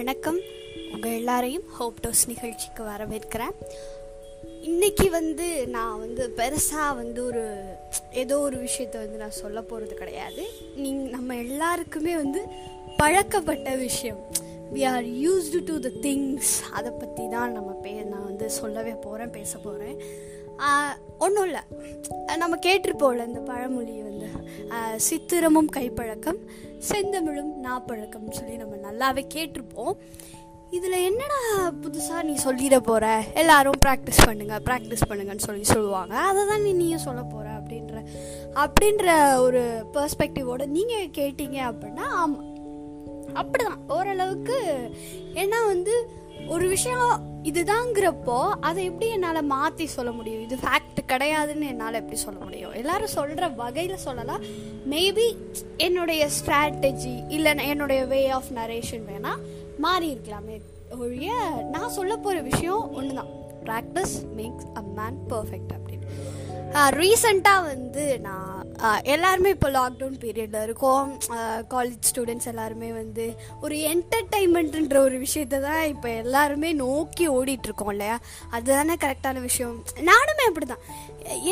வணக்கம். உங்கள் எல்லாரையும் ஹோப் டோஸ் நிகழ்ச்சிக்கு வரவேற்கிறேன். இன்றைக்கி வந்து நான் வந்து பெருசாக வந்து ஒரு ஏதோ ஒரு விஷயத்த வந்து நான் சொல்ல போகிறது கிடையாது. நீங் நம்ம எல்லாருக்குமே வந்து பழக்கப்பட்ட விஷயம். We are used to the things அதை பற்றி தான் நம்ம பே நான் வந்து சொல்லவே போகிறேன் பேச போகிறேன் ஒன்றும் இல்லை. நம்ம கேட்டிருப்போம்ல இந்த பழமொழி வந்து சித்திரமும் கைப்பழக்கம் செந்தமிழும் நாப்பழக்கம்னு சொல்லி நம்ம நல்லாவே கேட்டிருப்போம். இதில் என்னடா புதுசாக நீ சொல்லிட போகிற எல்லாரும் ப்ராக்டிஸ் பண்ணுங்கள் ப்ராக்டிஸ் பண்ணுங்கன்னு சொல்லி சொல்லுவாங்க. அதை தான் நீ நீயும் சொல்ல போகிற அப்படின்ற அப்படின்ற ஒரு பெர்ஸ்பெக்டிவோட நீங்கள் கேட்டீங்க அப்படின்னா ஆமாம் அப்படிதான். ஓரளவுக்கு ஏன்னா வந்து ஒரு விஷயம் இதுதாங்கிறப்போ அதை எப்படி என்னால் மாற்றி சொல்ல முடியும்? இது ஃபேக்ட் கிடையாதுன்னு என்னால் எப்படி சொல்ல முடியும்? எல்லாரும் சொல்கிற வகையில் சொல்லலாம் மேபி என்னுடைய ஸ்ட்ராட்டஜி இல்லை என்னுடைய வே ஆஃப் நரேஷன் வேணால் மாறி இருக்கலாமே ஒழிய நான் சொல்ல போகிற விஷயம் ஒன்று தான் practice makes a man perfect அப்படின்னு ரீசண்டாக வந்து நான் எல்லாருமே இப்போ லாக்டவுன் பீரியடில் இருக்கோம். காலேஜ் ஸ்டூடெண்ட்ஸ் எல்லாருமே வந்து ஒரு என்டர்டைன்மெண்ட்டுன்ற ஒரு விஷயத்தை தான் இப்போ எல்லாருமே நோக்கி ஓடிட்டுருக்கோம் இல்லையா? அதுதானே கரெக்டான விஷயம். நானுமே அப்படி தான்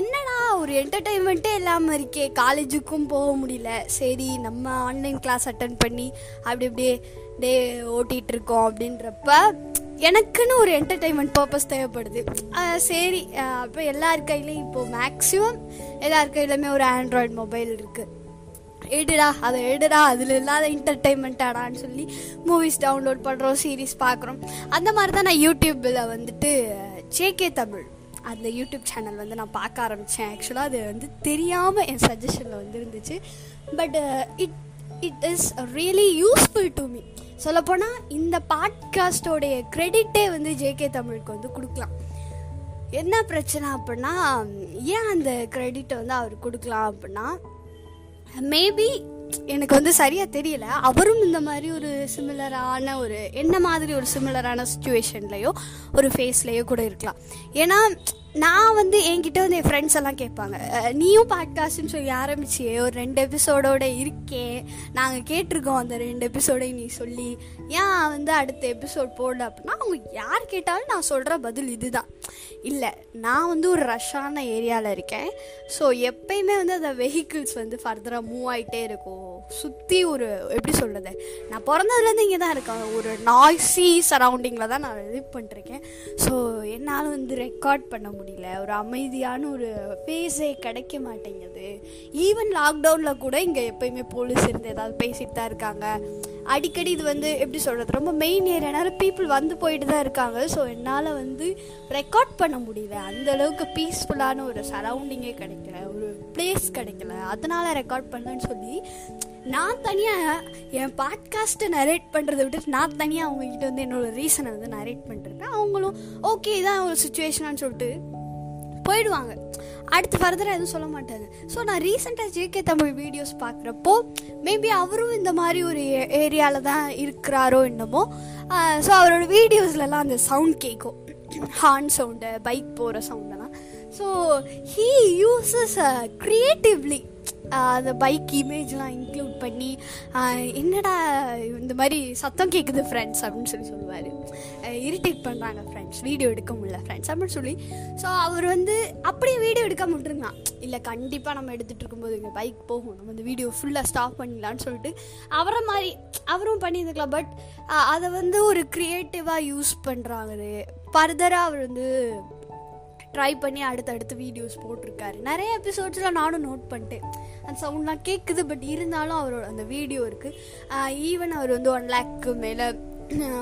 என்னடா ஒரு என்டர்டைன்மெண்ட்டே இல்லாமல் இருக்கே? காலேஜுக்கும் போக முடியல. சரி நம்ம ஆன்லைன் கிளாஸ் அட்டன் பண்ணி அப்படி அப்படியே டே ஓட்டிகிட்டு இருக்கோம் அப்படின்றப்ப எனக்குன்னு ஒரு என்டர்டைன்மெண்ட் பர்பஸ் தேவைப்படுது. சரி அப்போ எல்லார் கையிலையும் இப்போது மேக்ஸிமம் எல்லார் கையிலுமே ஒரு ஆண்ட்ராய்டு மொபைல் இருக்குது எடுடா அதை எடுடா அதில் இல்லாத என்டர்டைன்மெண்ட்டாடான்னு சொல்லி மூவிஸ் டவுன்லோட் பண்ணுறோம் சீரிஸ் பார்க்குறோம் அந்த மாதிரி தான் நான் யூடியூப்பில் வந்துட்டு ஜேகே தமிழ். அந்த யூடியூப் சேனல் வந்து நான் பார்க்க ஆரம்பித்தேன் ஆக்சுவலாக அது வந்து தெரியாமல் என் சஜஷனில் வந்து இருந்துச்சு but it it is really useful to me சொல்லப்போனால் இந்த பாட்காஸ்டோடைய க்ரெடிட்டே வந்து ஜேகே தமிழுக்கு வந்து கொடுக்கலாம். என்ன பிரச்சனை அப்படின்னா ஏன் அந்த க்ரெடிட்டை வந்து அவர் கொடுக்கலாம் அப்படின்னா மேபி எனக்கு வந்து சரியாக தெரியல. அவரும் இந்த மாதிரி ஒரு சிமிலரான ஒரு என்ன மாதிரி ஒரு சிமிலரான சுச்சுவேஷன்லேயோ ஒரு ஃபேஸ்லேயோ கூட இருக்கலாம். ஏன்னா நான் வந்து என்கிட்ட வந்து என் ஃப்ரெண்ட்ஸ் எல்லாம் கேட்பாங்க. நீயும் பாட்காஸ்ட்னு சொல்லி ஆரம்பிச்சியே ஒரு ரெண்டு எபிசோடோட இருக்கே. நாங்கள் கேட்டிருக்கோம் அந்த ரெண்டு எபிசோடை நீ சொல்லி. ஏன் வந்து அடுத்த எபிசோட் போடல அப்படின்னா அவங்க யார் கேட்டாலும் நான் சொல்கிற பதில் இதுதான். இல்லை நான் வந்து ஒரு ரஷ்ஷான ஏரியாவில் இருக்கேன். ஸோ எப்பயுமே வந்து அந்த வெஹிக்கிள்ஸ் வந்து ஃபர்தராக மூவ் ஆகிட்டே இருக்கும். சுற்றி ஒரு எப்படி சொல்கிறது நான் பிறந்ததுலேருந்து இங்கே தான் இருக்கேன். ஒரு நாய்ஸி சரௌண்டிங்கில் தான் நான் இது பண்ணிருக்கேன் ஸோ என்னால் வந்து ரெக்கார்ட் பண்ண முடியல. ஒரு அமைதியான ஒரு ஃபேஸே கிடைக்க மாட்டேங்குது. ஈவன் லாக்டவுனில் கூட இங்கே எப்பயுமே போலீஸ் இருந்து ஏதாவது பேசிட்டு தான் இருக்காங்க. அடிக்கடி இது வந்து எப்படி சொல்கிறது ரொம்ப மெயின் ஏரியானால பீப்புள் வந்து போயிட்டு தான் இருக்காங்க. ஸோ என்னால் வந்து ரெக்கார்ட் பண்ண முடியல. அந்த அளவுக்கு பீஸ்ஃபுல்லான ஒரு சரௌண்டிங்கே கிடைக்கல. ஒரு பிளேஸ் கிடைக்கல. அதனால் ரெக்கார்ட் பண்ணேன்னு சொல்லி நான் தனியாக என் பாட்காஸ்ட்டை நரேட் பண்ணுறதை விட்டு நான் தனியாக அவங்கக்கிட்ட வந்து என்னோடய ரீசனை வந்து நரேட் பண்ணுறேன் அவங்களும் ஓகே இதான் ஒரு சுச்சுவேஷனான்னு சொல்லிட்டு போயிடுவாங்க. அடுத்து ஃபர்தராக எதுவும் சொல்ல மாட்டாங்க. ஸோ நான் ரீசெண்டாக ஜேகே தமிழ் வீடியோஸ் பார்க்குறப்போ மேபி அவரும் இந்த மாதிரி ஒரு ஏரியாவில் தான் இருக்கிறாரோ என்னமோ ஸோ அவரோட வீடியோஸ்லலாம் அந்த சவுண்ட் கேட்கும் ஹார்ன் சவுண்டு பைக் போகிற சவுண்டெல்லாம் ஸோ ஹீ யூசஸ் க்ரியேட்டிவ்லி அந்த பைக் இமேஜ்லாம் இன்க்ளூட் பண்ணி என்னடா இந்த மாதிரி சத்தம் கேட்குது ஃப்ரெண்ட்ஸ் அப்படின்னு சொல்லி சொல்லுவார். இரிட்டேட் பண்ணுறாங்க ஃப்ரெண்ட்ஸ் வீடியோ எடுக்க முடியல ஃப்ரெண்ட்ஸ் அப்படின்னு சொல்லி. ஸோ அவர் வந்து அப்படியே வீடியோ எடுக்க மாட்டிருந்தான் இல்லை கண்டிப்பாக நம்ம எடுத்துகிட்டு இருக்கும்போது இங்கே பைக் போகும். நம்ம இந்த வீடியோ ஃபுல்லாக ஸ்டாப் பண்ணிடலான்னு சொல்லிட்டு அவரை மாதிரி அவரும் பண்ணியிருந்துக்கலாம் பட் அதை வந்து ஒரு க்ரியேட்டிவாக யூஸ் பண்ணுறாங்க ஃபர்தராக அவர் வந்து ட்ரை பண்ணி அடுத்தடுத்து வீடியோஸ் போட்டிருக்காரு. நிறைய எபிசோட்ஸில் நானும் நோட் பண்ணிட்டேன். அந்த சவுண்ட்லாம் கேட்குது பட் இருந்தாலும் அவரோட அந்த வீடியோ இருக்குது ஈவன் அவர் வந்து ஒன் லேக்கு மேலே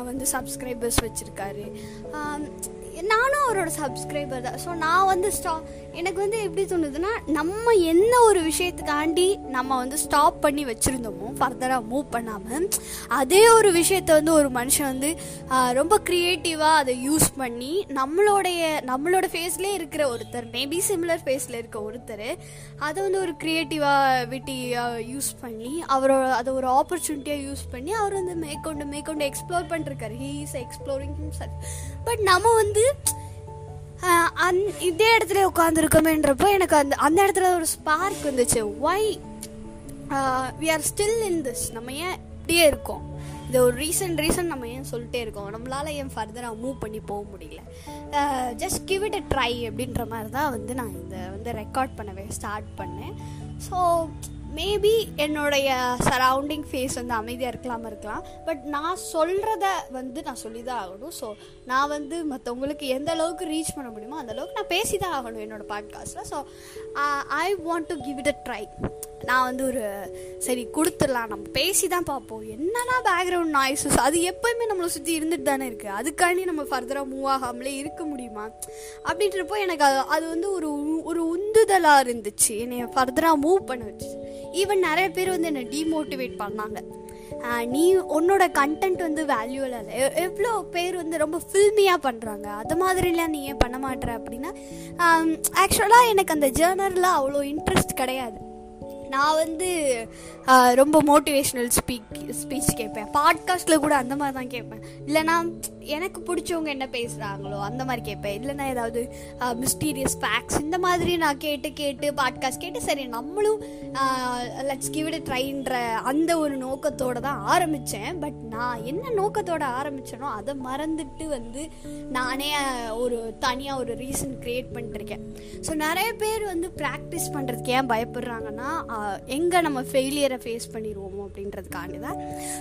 வந்து சப்ஸ்கிரைபர்ஸ் வச்சுருக்காரு. நானும் அவரோட சப்ஸ்கிரைபர் தான். ஸோ நான் வந்து ஸ்டா எனக்கு வந்து எப்படி தோணுதுன்னா நம்ம என்ன ஒரு விஷயத்துக்காண்டி நம்ம வந்து ஸ்டாப் பண்ணி வச்சுருந்தோமோ ஃபர்தராக மூவ் பண்ணாமல் அதே ஒரு விஷயத்த வந்து ஒரு மனுஷன் வந்து ரொம்ப க்ரியேட்டிவாக அதை யூஸ் பண்ணி நம்மளுடைய நம்மளோட ஃபேஸ்லேயே இருக்கிற ஒருத்தர் மேபி சிமிலர் ஃபேஸில் இருக்க ஒருத்தர் அதை வந்து ஒரு க்ரியேட்டிவாக விட்டி யூஸ் பண்ணி அவரோட அதை ஒரு ஆப்பர்ச்சுனிட்டியாக யூஸ் பண்ணி அவர் வந்து மேற்கொண்டு மேற்கொண்டு எக்ஸ்ப்ளோர் பண்ணிருக்காரு. ஹீ இஸ் எக்ஸ்ப்ளோரிங் பட் நம்ம வந்து அந் இதே இடத்துல உட்காந்துருக்கோமேன்றப்போ எனக்கு அந்த அந்த இடத்துல ஒரு ஸ்பார்க் வந்துச்சு. Why we are still in this நம்ம ஏன் இப்படியே இருக்கோம்? இது ஒரு ரீசன் ரீசன் நம்ம ஏன் சொல்லிட்டே இருக்கோம்? நம்மளால ஏன் ஃபர்தராக மூவ் பண்ணி போக முடியல? Just give it a try அப்படின்ற மாதிரி தான் வந்து நான் இந்த வந்து ரெக்கார்ட் பண்ணவே ஸ்டார்ட் பண்ணேன். ஸோ மேபி என்னுடைய சரௌண்டிங் ஃபேஸ் வந்து அமைதியாக இருக்கலாமல் இருக்கலாம். பட் நான் சொல்கிறத வந்து நான் சொல்லி தான் ஆகணும். ஸோ நான் வந்து மற்றவங்களுக்கு எந்த அளவுக்கு ரீச் பண்ண முடியுமோ அந்த அளவுக்கு நான் பேசி தான் ஆகணும் என்னோடய பாட்காஸ்ட்டில் so I want to give it a try நான் வந்து ஒரு சரி கொடுத்துடலாம். நம்ம பேசி தான் பார்ப்போம். என்னென்னா பேக்ரவுண்ட் நாய்ஸஸ் அது எப்போயுமே நம்மளை சுற்றி இருந்துட்டு தானே இருக்குது அதுக்காண்டி நம்ம ஃபர்தராக மூவ் ஆகாமலே இருக்க முடியுமா? அப்படின்றப்போ எனக்கு அது அது வந்து ஒரு ஒரு உந்துதலாக இருந்துச்சு. என்னை ஃபர்தராக மூவ் பண்ண வச்சு ஈவன் நிறைய பேர் வந்து என்னை டீமோட்டிவேட் பண்ணாங்க. நீ உன்னோட கண்டென்ட் வந்து வேல்யூவில் இல்லை. எவ்வளோ பேர் வந்து ரொம்ப ஃபில்மியாக பண்ணுறாங்க அது மாதிரிலாம் நீ ஏன் பண்ண மாட்டேற அப்படின்னா ஆக்சுவலாக எனக்கு அந்த ஜேர்னலில் அவ்வளோ இன்ட்ரெஸ்ட் கிடையாது. நான் வந்து ரொம்ப மோட்டிவேஷ்னல் ஸ்பீக் ஸ்பீச் கேட்பேன். பாட்காஸ்ட்டில் கூட அந்த மாதிரி தான் கேட்பேன். இல்லைனா எனக்கு பிடிச்சவங்க என்ன பேசுகிறாங்களோ அந்த மாதிரி கேட்பேன். இல்லைனா ஏதாவது மிஸ்டீரியஸ் ஃபேக்ட்ஸ் இந்த மாதிரி நான் கேட்டு கேட்டு பாட்காஸ்ட் கேட்டு சரி நம்மளும் லெட்ஸ் கிவ் இட் ட்ரைன்ற அந்த ஒரு நோக்கத்தோடு தான் ஆரம்பித்தேன் பட் நான் என்ன நோக்கத்தோடு ஆரம்பித்தேனோ அதை மறந்துட்டு வந்து நானே ஒரு தனியாக ஒரு ரீசன் க்ரியேட் பண்ணிட்டுருக்கேன் ஸோ நிறைய பேர் வந்து ப்ராக்டிஸ் பண்ணுறதுக்கு ஏன் பயப்படுறாங்கன்னா எங்கே நம்ம ஃபெயிலியரை ஃபேஸ் பண்ணிடுவோம் அப்படின்றதுக்காண்டி தான்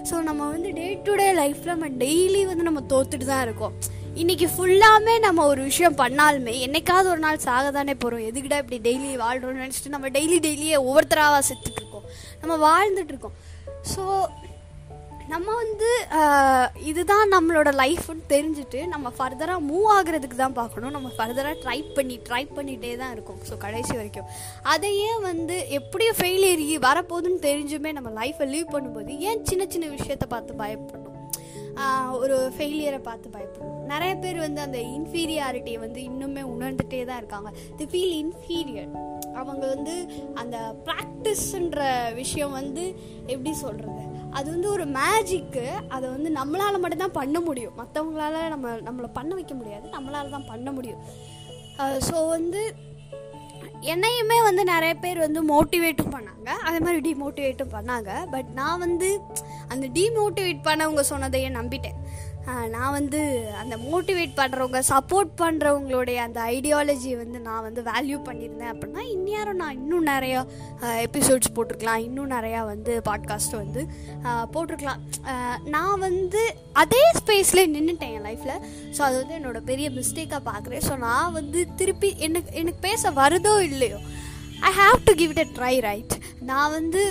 ஸோ நம்ம வந்து டே டு டே லைஃப்பில் நம்ம டெய்லி வந்து நம்ம தோத்துட்டு தான் இருக்கோம். இன்றைக்கி ஃபுல்லாமே நம்ம ஒரு விஷயம் பண்ணாலுமே என்னைக்காவது ஒரு நாள் சாக தானே போகிறோம் எதுக்கிட்ட இப்படி டெய்லி வாழ்கிறோம்னு நினச்சிட்டு நம்ம டெய்லி டெய்லியே ஒவ்வொருத்தராக செத்துட்ருக்கோம் நம்ம வாழ்ந்துட்டுருக்கோம் ஸோ நம்ம வந்து இதுதான் நம்மளோட லைஃப்னு தெரிஞ்சுட்டு நம்ம ஃபர்தராக மூவ் ஆகுறதுக்கு தான் பார்க்கணும். நம்ம ஃபர்தராக ட்ரை பண்ணி ட்ரை பண்ணிகிட்டே தான் இருக்கும். ஸோ கடைசி வரைக்கும். அதையே வந்து எப்படியும் ஃபெயிலியர் வரப்போகுதுன்னு தெரிஞ்சுமே நம்ம லைஃப்பை லீவ் பண்ணும்போது ஏன் சின்ன சின்ன விஷயத்தை பார்த்து பயப்படணும்? ஒரு ஃபெயிலியரை பார்த்து பயப்படணும். நிறைய பேர் வந்து அந்த இன்ஃபீரியாரிட்டியை வந்து இன்னுமே உணர்ந்துகிட்டே தான் இருக்காங்க. தி ஃபீல் இன்ஃபீரியர் அவங்க வந்து அந்த ப்ராக்டிஸ்ன்ற விஷயம் வந்து எப்படி சொல்கிறது அது வந்து ஒரு மேஜிக்கு அதை வந்து நம்மளால் மட்டும்தான் பண்ண முடியும். மற்றவங்களால நம்ம நம்மளை பண்ண வைக்க முடியாது. நம்மளால தான் பண்ண முடியும். ஸோ வந்து என்னையுமே வந்து நிறைய பேர் வந்து மோட்டிவேட்டும் பண்ணாங்க. அதே மாதிரி டிமோட்டிவேட்டும் பண்ணாங்க. பட் நான் வந்து அந்த டிமோட்டிவேட் பண்ணவங்க சொன்னதையே நம்பிட்டேன். நான் வந்து அந்த மோட்டிவேட் பண்ணுறவங்க சப்போர்ட் பண்ணுறவங்களுடைய அந்த ஐடியாலஜி வந்து நான் வந்து வேல்யூ பண்ணியிருந்தேன் அப்படின்னா இந்நேரம் நான் இன்னும் நிறையா எபிசோட்ஸ் போட்டிருக்கலாம். இன்னும் நிறையா வந்து பாட்காஸ்ட் வந்து போட்டிருக்கலாம். நான் வந்து அதே ஸ்பேஸில் நின்றுட்டேன் என் லைஃப்பில் ஸோ அது வந்து என்னோடய பெரிய மிஸ்டேக்காக பார்க்குறேன் ஸோ நான் வந்து திருப்பி எனக்கு எனக்கு பேச வருதோ இல்லையோ I have to give it a try right நான் வந்து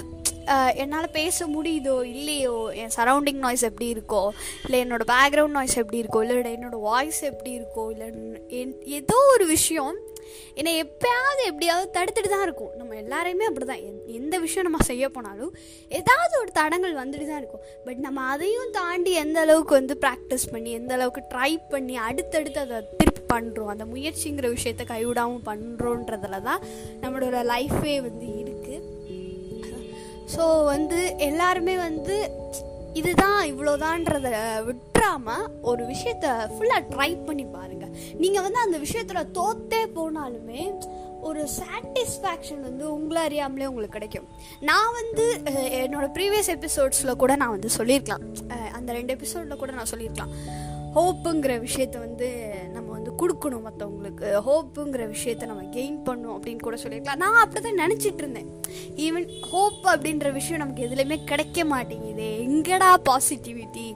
என்னால் பேச முடியுதோ இல்லையோ என் சரௌண்டிங் நாய்ஸ் எப்படி இருக்கோ இல்லை என்னோடய பேக்ரவுண்ட் நாய்ஸ் எப்படி இருக்கோ இல்லை என்னோடய வாய்ஸ் எப்படி இருக்கோ இல்லை என் ஏதோ ஒரு விஷயம் என்னை எப்பயாவது எப்படியாவது தடுத்துட்டு தான் இருக்கும். நம்ம எல்லாரையுமே அப்படி தான் எந்த விஷயம் நம்ம செய்ய போனாலும் ஏதாவது ஒரு தடங்கள் வந்துட்டு தான் இருக்கும். பட் நம்ம அதையும் தாண்டி எந்த அளவுக்கு வந்து ப்ராக்டிஸ் பண்ணி எந்த அளவுக்கு ட்ரை பண்ணி அடுத்தடுத்து அதை திருப்பி பண்ணுறோம் அந்த முயற்சிங்கிற விஷயத்த கைவிடாமல் பண்ணுறோன்றதுல தான் நம்மளோட லைஃபே வந்து ஸோ வந்து எல்லாருமே வந்து இதுதான் இவ்வளோதான்றத விட்டுறாமல் ஒரு விஷயத்த ஃபுல்லாக ட்ரை பண்ணி பாருங்கள் நீங்கள் வந்து அந்த விஷயத்தில் தோத்தே போனாலுமே ஒரு சாட்டிஸ்ஃபேக்ஷன் வந்து உங்களை அறியாமலே உங்களுக்கு கிடைக்கும். நான் வந்து என்னோட ப்ரீவியஸ் எபிசோட்ஸில் கூட நான் வந்து சொல்லியிருக்கலாம். அந்த ரெண்டு எபிசோடில் கூட நான் சொல்லியிருக்கலாம். ஹோப்புங்கிற விஷயத்த வந்து நம்ம வந்து கொடுக்கணும் மற்றவங்களுக்கு ஹோப்புங்கிற விஷயத்த நம்ம கெயின் பண்ணும் அப்படின்னு கூட சொல்லியிருக்கலாம். நான் அப்படி தான் நினச்சிட்டு இருந்தேன். ஈவன் ஹோப் அப்படின்ற விஷயம் நமக்கு எதுலேயுமே கிடைக்க மாட்டேங்குது. எங்கடா பாசிட்டிவிட்டி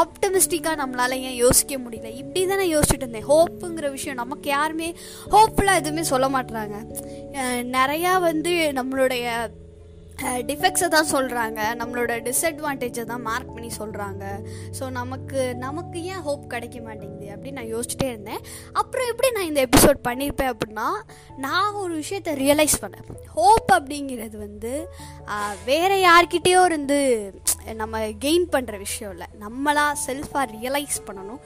ஆப்டமிஸ்டிக்காக நம்மளால ஏன் யோசிக்க முடியல? இப்படி தானே யோசிச்சுட்டு இருந்தேன். ஹோப்புங்கிற விஷயம் நமக்கு யாருமே ஹோப்ஃபுல்லாக எதுவுமே சொல்ல மாட்டுறாங்க நிறையா வந்து நம்மளுடைய டிஃபெக்ட்ஸை தான் சொல்கிறாங்க நம்மளோட டிஸ்அட்வான்டேஜை தான் மார்க் பண்ணி சொல்கிறாங்க ஸோ நமக்கு நமக்கு ஏன் ஹோப் கிடைக்க மாட்டேங்குது அப்படின்னு நான் யோசிச்சுட்டே இருந்தேன். அப்புறம் எப்படி நான் இந்த எபிசோட் பண்ணியிருப்பேன் அப்படின்னா நான் ஒரு விஷயத்த ரியலைஸ் பண்ணேன். ஹோப் அப்படிங்கிறது வந்து வேறு யார்கிட்டேயோ இருந்து நம்ம கெயின் பண்ணுற விஷயம் இல்லை. நம்மளாக செல்ஃபாக ரியலைஸ் பண்ணணும்.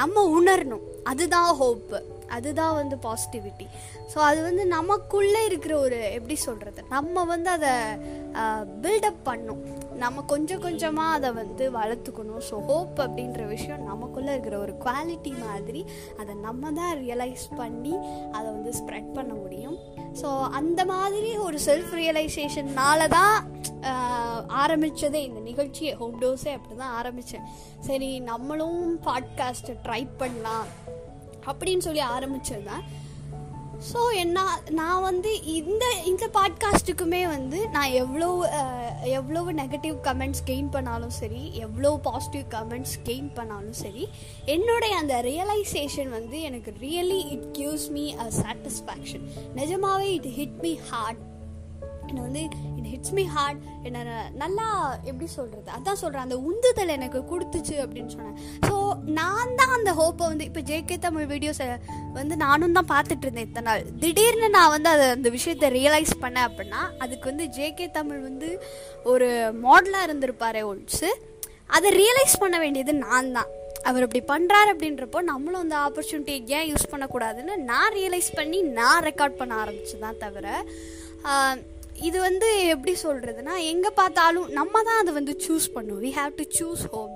நம்ம உணரணும். அதுதான் ஹோப்பு அதுதான் வந்து பாசிட்டிவிட்டி ஸோ அது வந்து நமக்குள்ளே இருக்கிற ஒரு எப்படி சொல்கிறது நம்ம வந்து அதை பில்டப் பண்ணும். நம்ம கொஞ்சம் கொஞ்சமாக அதை வந்து வளர்த்துக்கணும். ஸோ ஹோப் அப்படின்ற விஷயம் நமக்குள்ளே இருக்கிற ஒரு குவாலிட்டி மாதிரி அதை நம்ம தான் ரியலைஸ் பண்ணி அதை வந்து ஸ்ப்ரெட் பண்ண முடியும். ஸோ அந்த மாதிரி ஒரு செல்ஃப் ரியலைசேஷன்னால தான் ஆரம்பித்ததே இந்த நிகழ்ச்சியை. ஹோம் டோஸே அப்படி தான் ஆரம்பித்தேன் சரி நம்மளும் பாட்காஸ்ட்டை ட்ரை பண்ணலாம். அப்படின்னு சொல்லி ஆரம்பிச்சிருந்தேன் ஸோ என்ன நான் வந்து இந்த இந்த பாட்காஸ்ட்டுக்குமே வந்து நான் எவ்வளோ எவ்வளவு நெகட்டிவ் கமெண்ட்ஸ் கெயின் பண்ணாலும் சரி எவ்வளோ பாசிட்டிவ் கமெண்ட்ஸ் கெயின் பண்ணாலும் சரி என்னுடைய அந்த ரியலைசேஷன் வந்து எனக்கு really it gives me a satisfaction நிஜமாவே இட் ஹிட் மீ ஹார்ட் என்னை வந்து இட் ஹிட்ஸ் மீ ஹார்ட் என்ன நல்லா எப்படி சொல்கிறது அதான் சொல்கிறேன் அந்த உந்துதல் எனக்கு கொடுத்துச்சு அப்படின்னு சொன்னேன். ஸோ நான் தான் அந்த ஹோப்பை வந்து இப்போ ஜேகே தமிழ் வீடியோஸை வந்து நானும் தான் பார்த்துட்டு இருந்தேன் இத்தனை நாள். திடீர்னு நான் வந்து அதை அந்த விஷயத்தை ரியலைஸ் பண்ணேன் அப்படின்னா அதுக்கு வந்து ஜேகே தமிழ் வந்து ஒரு மாடலாக இருந்திருப்பாரே ஒன்ஸு அதை ரியலைஸ் பண்ண வேண்டியது நான் தான். அவர் இப்படி பண்ணுறாரு அப்படின்றப்போ நம்மளும் அந்த ஆப்பர்ச்சுனிட்டி ஏன் யூஸ் பண்ணக்கூடாதுன்னு நான் ரியலைஸ் பண்ணி நான் ரெக்கார்ட் பண்ண ஆரம்பிச்சு தான் தவிர இது வந்து எப்படி சொல்கிறதுனா எங்கே பார்த்தாலும் நம்ம தான் அதை வந்து சூஸ் பண்ணுவோம் we have to choose hope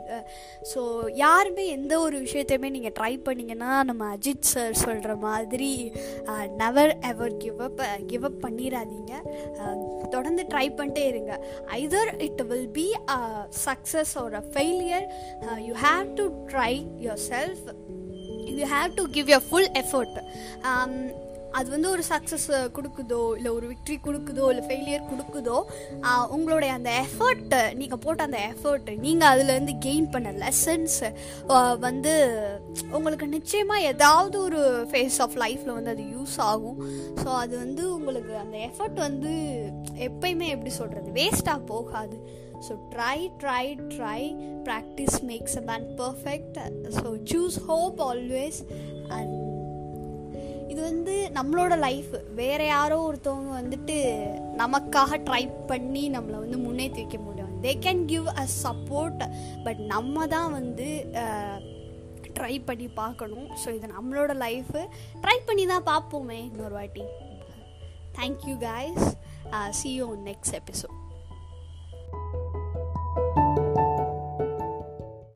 so யாருமே எந்த ஒரு விஷயத்தையுமே நீங்கள் ட்ரை பண்ணிங்கன்னா நம்ம அஜித் சார் சொல்கிற மாதிரி never ever give up give up பண்ணிடாதீங்க தொடர்ந்து ட்ரை பண்ணிட்டே இருங்க. Either it will be a success ஒரு a failure you have to try yourself you have to give your full effort அது வந்து ஒரு சக்ஸஸ் கொடுக்குதோ இல்லை ஒரு விக்ட்ரி கொடுக்குதோ இல்லை ஃபெயிலியர் கொடுக்குதோ உங்களுடைய அந்த எஃபர்ட் நீங்கள் போட்ட அந்த எஃபர்ட் நீங்கள் அதுலேருந்து கெயின் பண்ண லெசன்ஸ் வந்து உங்களுக்கு நிச்சயமாக ஏதாவது ஒரு ஃபேஸ் ஆஃப் லைஃப்பில் வந்து அது யூஸ் ஆகும். ஸோ அது வந்து உங்களுக்கு அந்த எஃபர்ட் வந்து எப்பயுமே எப்படி சொல்கிறது வேஸ்ட்டாக போகாது. So try try try practice makes a man perfect so choose hope always and இது வந்து நம்மளோட லைஃப் வேற யாரோ ஒருத்தவங்க வந்துட்டு நமக்காக ட்ரை பண்ணி நம்மளை வந்து முன்னேற்றி வைக்க முடியும். They can give a support but நம்ம தான் வந்து ட்ரை பண்ணி பார்க்கணும். ஸோ இது நம்மளோட லைஃபு ட்ரை பண்ணி தான் பார்ப்போமே இன்னொரு வாட்டி. Thank you guys see you next episode